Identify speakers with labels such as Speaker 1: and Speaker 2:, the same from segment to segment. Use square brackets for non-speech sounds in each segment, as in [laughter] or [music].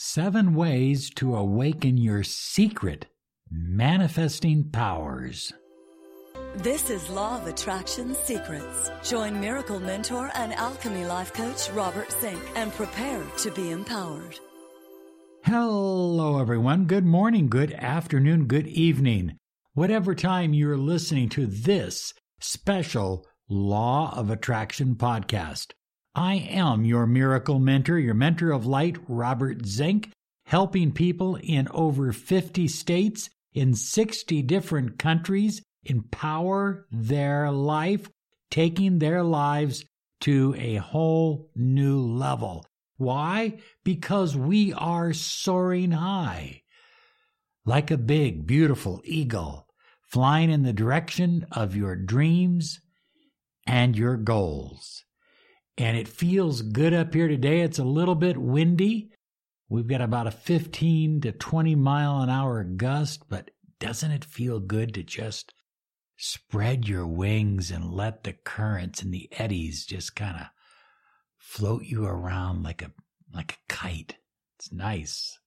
Speaker 1: Seven ways to awaken your secret manifesting powers.
Speaker 2: This is Law of Attraction Secrets. Join Miracle Mentor and Alchemy Life Coach Robert Zink and prepare to be empowered.
Speaker 1: Hello, everyone. Good morning, good afternoon, good evening. Whatever time you're listening to this special Law of Attraction podcast. I am your miracle mentor, your mentor of light, Robert Zink, helping people in over 50 states in 60 different countries empower their life, taking their lives to a whole new level. Why? Because we are soaring high, like a big, beautiful eagle, flying in the direction of your dreams and your goals. And it feels good up here today. It's a little bit windy. We've got about a 15 to 20 mile an hour gust, but doesn't it feel good to just spread your wings and let the currents and the eddies just kind of float you around like a like a kite. It's nice.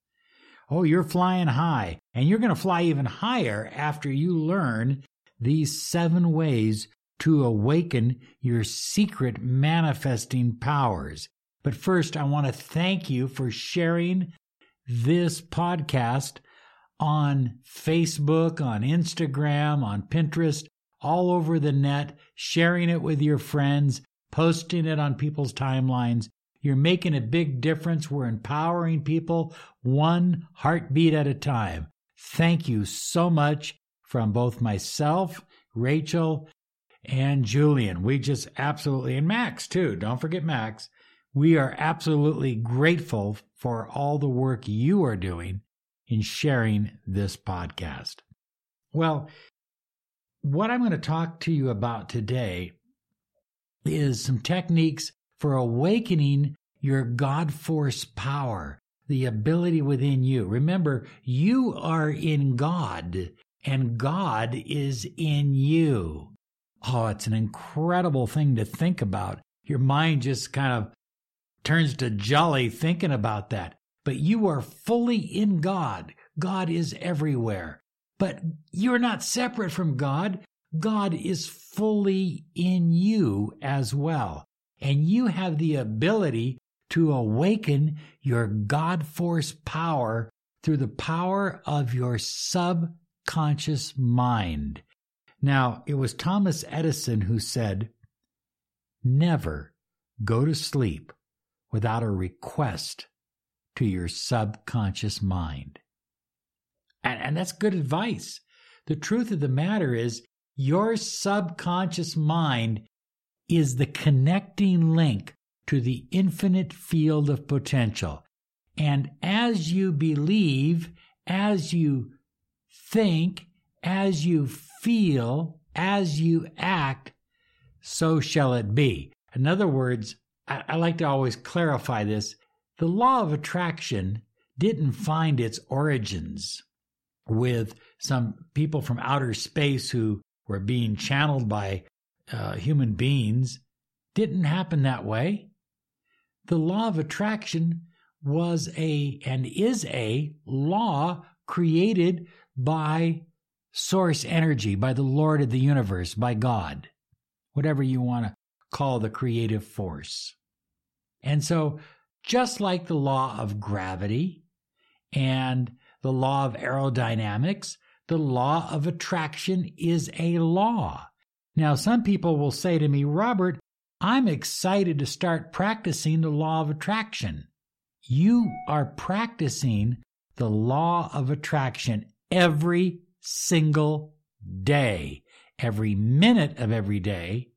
Speaker 1: Oh, you're flying high, and you're going to fly even higher after you learn these seven ways to awaken your secret manifesting powers. But first, I want to thank you for sharing this podcast on Facebook, on Instagram, on Pinterest, all over the net, sharing it with your friends, posting it on people's timelines. You're making a big difference. We're empowering people one heartbeat at a time. Thank you so much from both myself, Rachel, and Julian. We just absolutely, and Max too. Don't forget Max. We are absolutely grateful for all the work you are doing in sharing this podcast. Well, what I'm going to talk to you about today is some techniques for awakening your God force power, the ability within you. Remember, you are in God and God is in you. Oh, it's an incredible thing to think about. Your mind just kind of turns to jolly thinking about that but you are fully in God. God is everywhere. But you're not separate from God. God is fully in you as well. And you have the ability to awaken your God force power through the power of your subconscious mind. Now, it was Thomas Edison who said, Never go to sleep without a request to your subconscious mind. And, and that's good advice. The truth of the matter is, your subconscious mind is the connecting link to the infinite field of potential. And as you believe, as you think, as you feel, as you act, so shall it be. In other words, I, I like to always clarify this. The law of attraction didn't find its origins with some people from outer space who were being channeled by uh, human beings. Didn't happen that way. The law of attraction was a and is a law created by source energy, by the Lord of the universe, by God, whatever you want to call the creative force. And so just like the law of gravity and the law of aerodynamics, the law of attraction is a law. Now, some people will say to me, Robert, I'm excited to start practicing the law of attraction. You are practicing the law of attraction every single day, every minute of every day,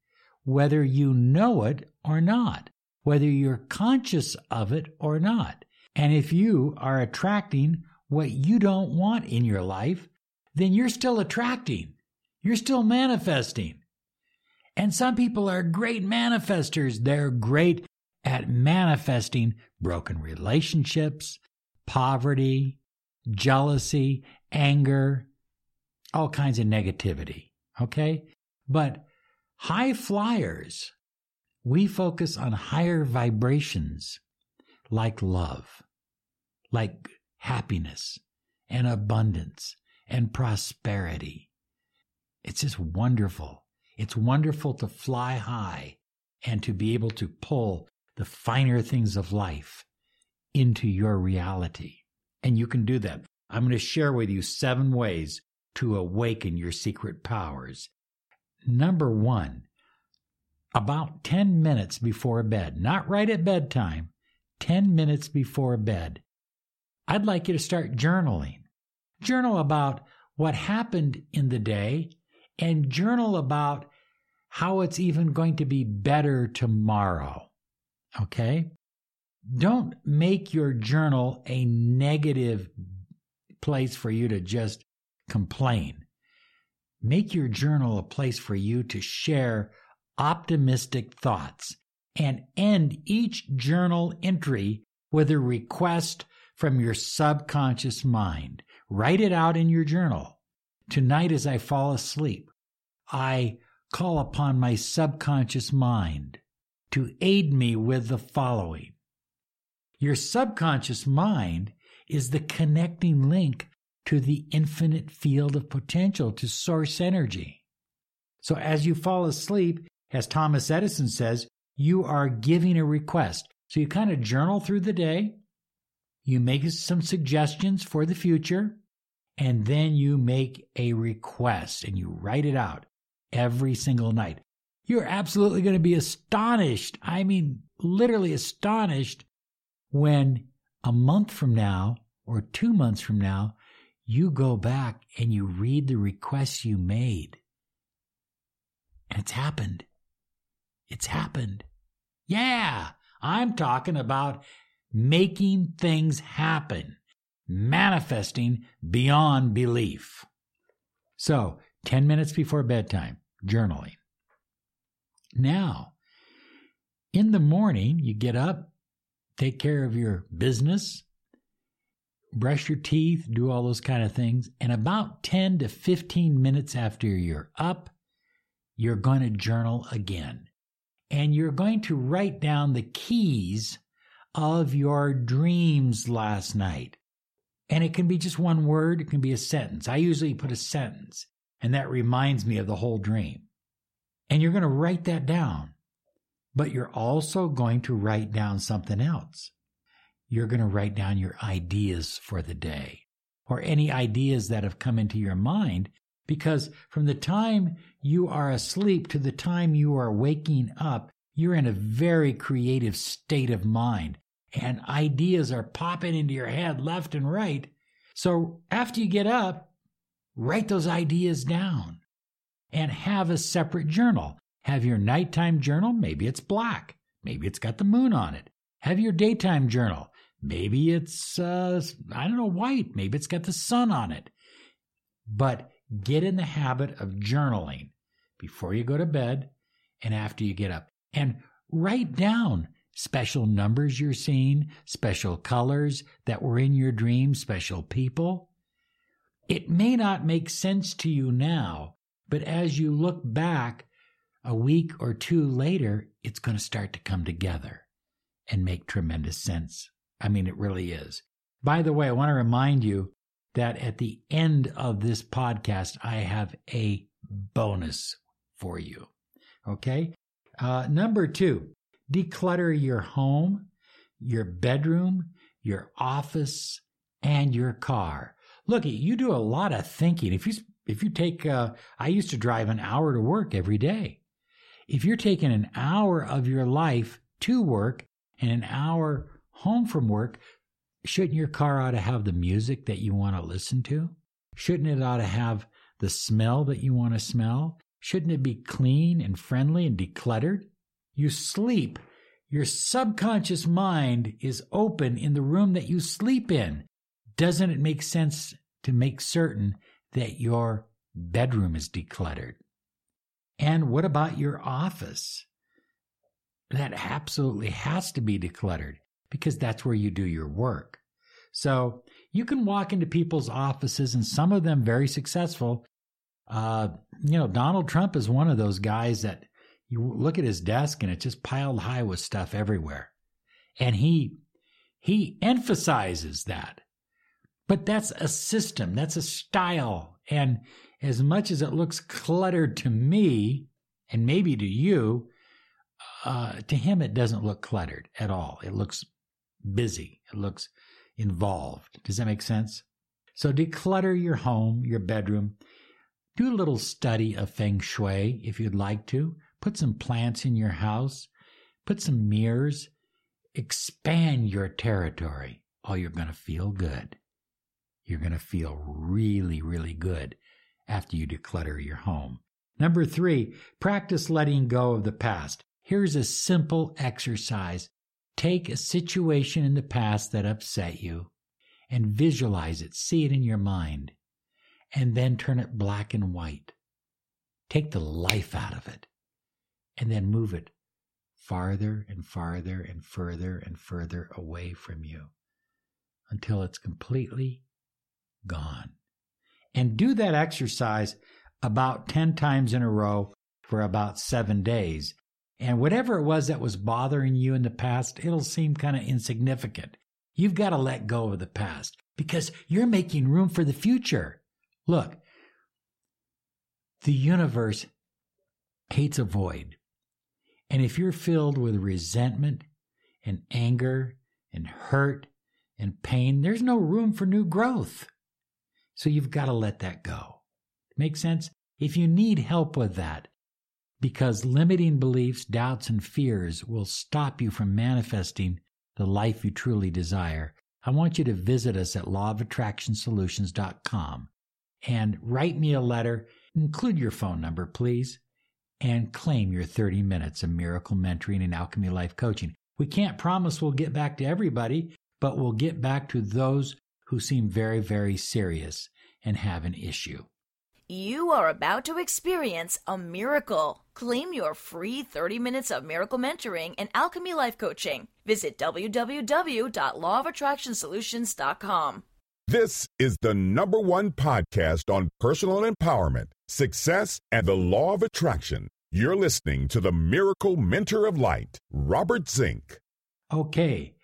Speaker 1: whether you know it or not whether you're conscious of it or not. And if you are attracting what you don't want in your life, then you're still attracting. You're still manifesting. And some people are great manifestors. They're great at manifesting broken relationships, poverty, jealousy, anger, all kinds of negativity. Okay? But high flyers we focus on higher vibrations like love, like happiness and abundance and prosperity. It's just wonderful. It's wonderful to fly high and to be able to pull the finer things of life into your reality. And you can do that. I'm going to share with you seven ways to awaken your secret powers. Number one, about 10 minutes before bed, not right at bedtime, 10 minutes before bed, I'd like you to start journaling. Journal about what happened in the day and journal about how it's even going to be better tomorrow. Okay? Don't make your journal a negative place for you to just complain. Make your journal a place for you to share optimistic thoughts and end each journal entry with a request from your subconscious mind. Write it out in your journal. Tonight, as I fall asleep, I call upon my subconscious mind to aid me with the following. Your subconscious mind is the connecting link to the infinite field of potential to source energy. So as you fall asleep, as Thomas Edison says, you are giving a request. So you kind of journal through the day, you make some suggestions for the future, and then you make a request and you write it out every single night. You're absolutely going to be astonished. I mean, literally astonished when a month from now or two months from now, you go back and you read the requests you made. And it's happened. It's happened. Yeah, I'm talking about making things happen, manifesting beyond belief. So, 10 minutes before bedtime, journaling. Now, in the morning, you get up, take care of your business, brush your teeth, do all those kind of things. And about 10 to 15 minutes after you're up, you're going to journal again. And you're going to write down the keys of your dreams last night. And it can be just one word, it can be a sentence. I usually put a sentence, and that reminds me of the whole dream. And you're going to write that down. But you're also going to write down something else you're going to write down your ideas for the day or any ideas that have come into your mind because from the time you are asleep to the time you are waking up, you're in a very creative state of mind and ideas are popping into your head left and right. So after you get up, write those ideas down and have a separate journal. Have your nighttime journal. Maybe it's black. Maybe it's got the moon on it. Have your daytime journal. Maybe it's, uh, I don't know, white. Maybe it's got the sun on it. But get in the habit of journaling before you go to bed and after you get up. And write down special numbers you're seeing, special colors that were in your dream, special people. It may not make sense to you now, but as you look back a week or two later, it's going to start to come together and make tremendous sense. I mean, it really is. By the way, I want to remind you that at the end of this podcast, I have a bonus for you. Okay. Uh, number two, declutter your home, your bedroom, your office, and your car. Look, you do a lot of thinking. If you if you take, uh, I used to drive an hour to work every day. If you're taking an hour of your life to work and an hour home from work, shouldn't your car ought to have the music that you want to listen to? Shouldn't it ought to have the smell that you want to smell? Shouldn't it be clean and friendly and decluttered? You sleep. Your subconscious mind is open in the room that you sleep in. Doesn't it make sense to make certain that your bedroom is decluttered? And what about your office? That absolutely has to be decluttered because that's where you do your work. So you can walk into people's offices, and some of them very successful. Uh, you know, Donald Trump is one of those guys that you look at his desk and it's just piled high with stuff everywhere. And he he emphasizes that. But that's a system, that's a style. And as much as it looks cluttered to me, and maybe to you, uh, to him it doesn't look cluttered at all. It looks busy, it looks involved. Does that make sense? So declutter your home, your bedroom. Do a little study of feng shui if you'd like to. Put some plants in your house. Put some mirrors. Expand your territory. Oh, you're going to feel good. You're going to feel really, really good after you declutter your home. Number three, practice letting go of the past. Here's a simple exercise. Take a situation in the past that upset you and visualize it, see it in your mind, and then turn it black and white. Take the life out of it and then move it farther and farther and further and further away from you until it's completely gone. And do that exercise about 10 times in a row for about seven days. And whatever it was that was bothering you in the past, it'll seem kind of insignificant. You've got to let go of the past because you're making room for the future. Look, the universe hates a void. And if you're filled with resentment and anger and hurt and pain, there's no room for new growth. So you've got to let that go. Make sense? If you need help with that, because limiting beliefs, doubts, and fears will stop you from manifesting the life you truly desire, I want you to visit us at lawofattractionsolutions.com and write me a letter. Include your phone number, please, and claim your 30 minutes of miracle mentoring and alchemy life coaching. We can't promise we'll get back to everybody, but we'll get back to those who seem very, very serious and have an issue.
Speaker 3: You are about to experience a miracle. Claim your free 30 minutes of miracle mentoring and alchemy life coaching. Visit www.lawofattractionsolutions.com.
Speaker 4: This is the number one podcast on personal empowerment, success, and the law of attraction. You're listening to the Miracle Mentor of Light, Robert Zink.
Speaker 1: Okay,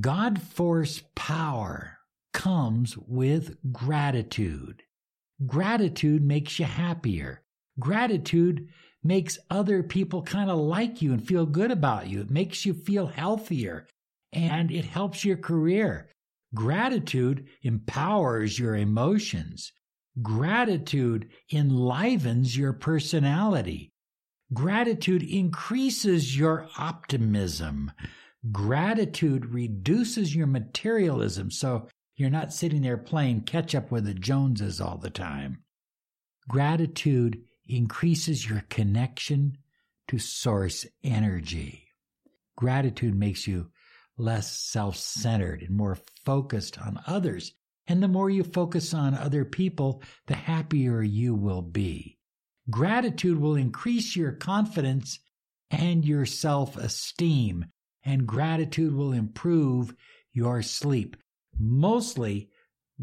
Speaker 1: God force power comes with gratitude. Gratitude makes you happier. Gratitude makes other people kind of like you and feel good about you. It makes you feel healthier and it helps your career. Gratitude empowers your emotions. Gratitude enlivens your personality. Gratitude increases your optimism. Gratitude reduces your materialism. So you're not sitting there playing catch up with the Joneses all the time. Gratitude increases your connection to source energy. Gratitude makes you less self centered and more focused on others. And the more you focus on other people, the happier you will be. Gratitude will increase your confidence and your self esteem, and gratitude will improve your sleep. Mostly,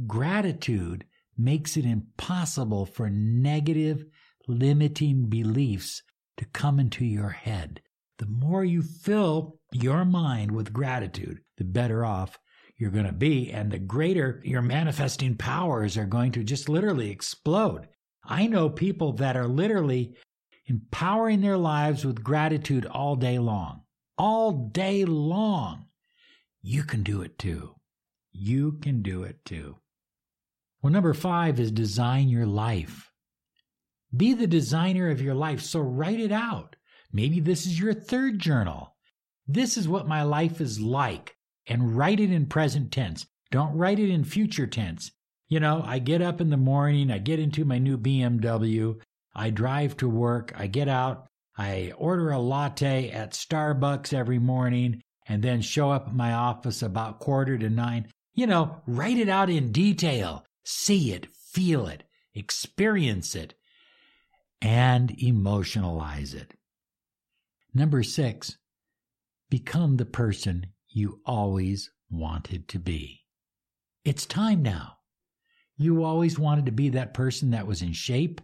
Speaker 1: gratitude makes it impossible for negative, limiting beliefs to come into your head. The more you fill your mind with gratitude, the better off you're going to be, and the greater your manifesting powers are going to just literally explode. I know people that are literally empowering their lives with gratitude all day long. All day long. You can do it too. You can do it too. Well, number five is design your life. Be the designer of your life, so write it out. Maybe this is your third journal. This is what my life is like, and write it in present tense. Don't write it in future tense. You know, I get up in the morning, I get into my new BMW, I drive to work, I get out, I order a latte at Starbucks every morning, and then show up at my office about quarter to nine. You know, write it out in detail. See it, feel it, experience it, and emotionalize it. Number six, become the person you always wanted to be. It's time now. You always wanted to be that person that was in shape.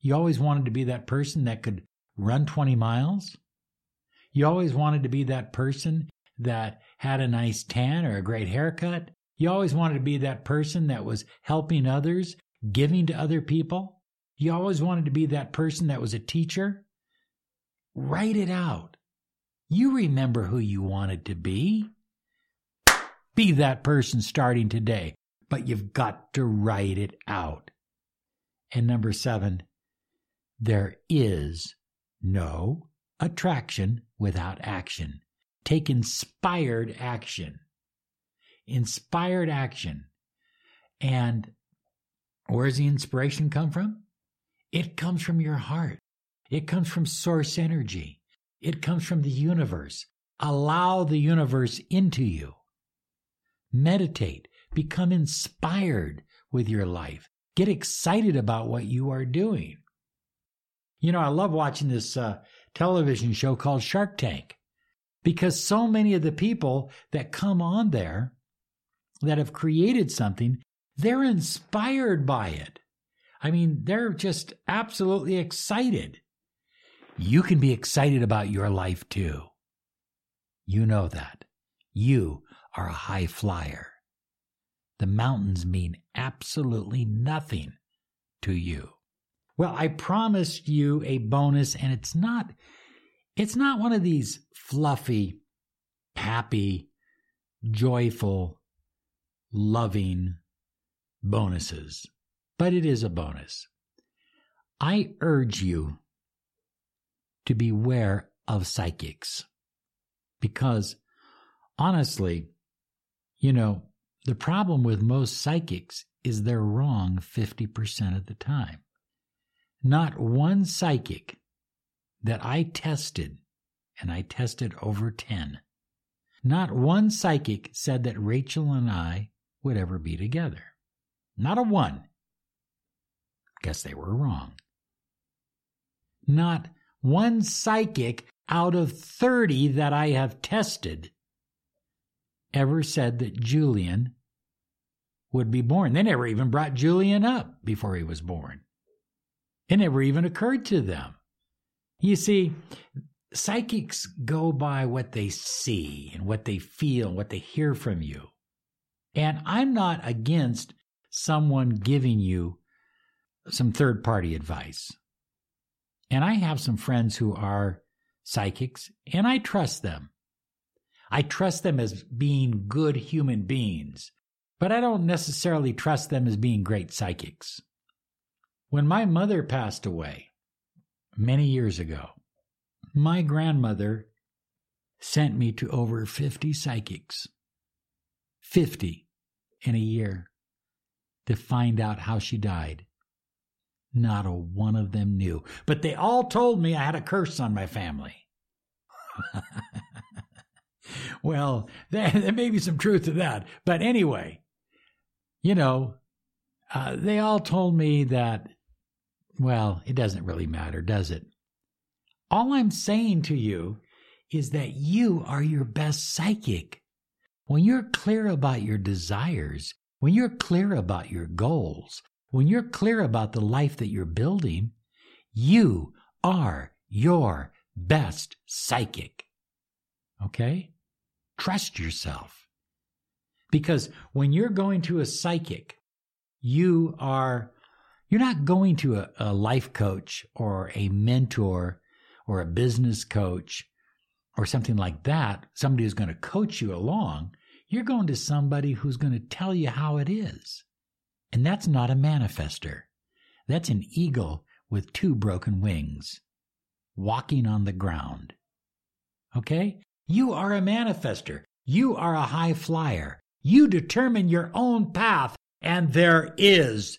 Speaker 1: You always wanted to be that person that could run 20 miles. You always wanted to be that person that had a nice tan or a great haircut. You always wanted to be that person that was helping others, giving to other people. You always wanted to be that person that was a teacher. Write it out. You remember who you wanted to be. Be that person starting today, but you've got to write it out. And number seven, there is no attraction without action. Take inspired action. Inspired action. And where does the inspiration come from? It comes from your heart. It comes from source energy. It comes from the universe. Allow the universe into you. Meditate. Become inspired with your life. Get excited about what you are doing. You know, I love watching this uh, television show called Shark Tank because so many of the people that come on there that have created something, they're inspired by it. I mean, they're just absolutely excited. You can be excited about your life too. You know that. You are a high flyer. The mountains mean absolutely nothing to you. Well, I promised you a bonus and it's not it's not one of these fluffy, happy, joyful, loving bonuses, but it is a bonus. I urge you to beware of psychics because honestly, you know, the problem with most psychics is they're wrong 50% of the time. Not one psychic that I tested, and I tested over 10, not one psychic said that Rachel and I would ever be together. Not a one. Guess they were wrong. Not one psychic out of 30 that I have tested ever said that Julian would be born. They never even brought Julian up before he was born. It never even occurred to them. You see, psychics go by what they see and what they feel and what they hear from you. And I'm not against someone giving you some third party advice. And I have some friends who are psychics, and I trust them. I trust them as being good human beings, but I don't necessarily trust them as being great psychics. When my mother passed away many years ago, my grandmother sent me to over 50 psychics. 50 in a year to find out how she died. Not a one of them knew, but they all told me I had a curse on my family. [laughs] well, there, may be some truth to that. But anyway, you know, uh, they all told me that, well, it doesn't really matter, does it? All I'm saying to you is that you are your best psychic. When you're clear about your desires, when you're clear about your goals, when you're clear about the life that you're building, you are your best psychic. Okay? Trust yourself. Because when you're going to a psychic, you are, you're not going to a, a life coach or a mentor or a business coach or something like that, somebody who's going to coach you along. You're going to somebody who's going to tell you how it is. And that's not a manifester. That's an eagle with two broken wings, walking on the ground. Okay? You are a manifester. You are a high flyer. You determine your own path, and there is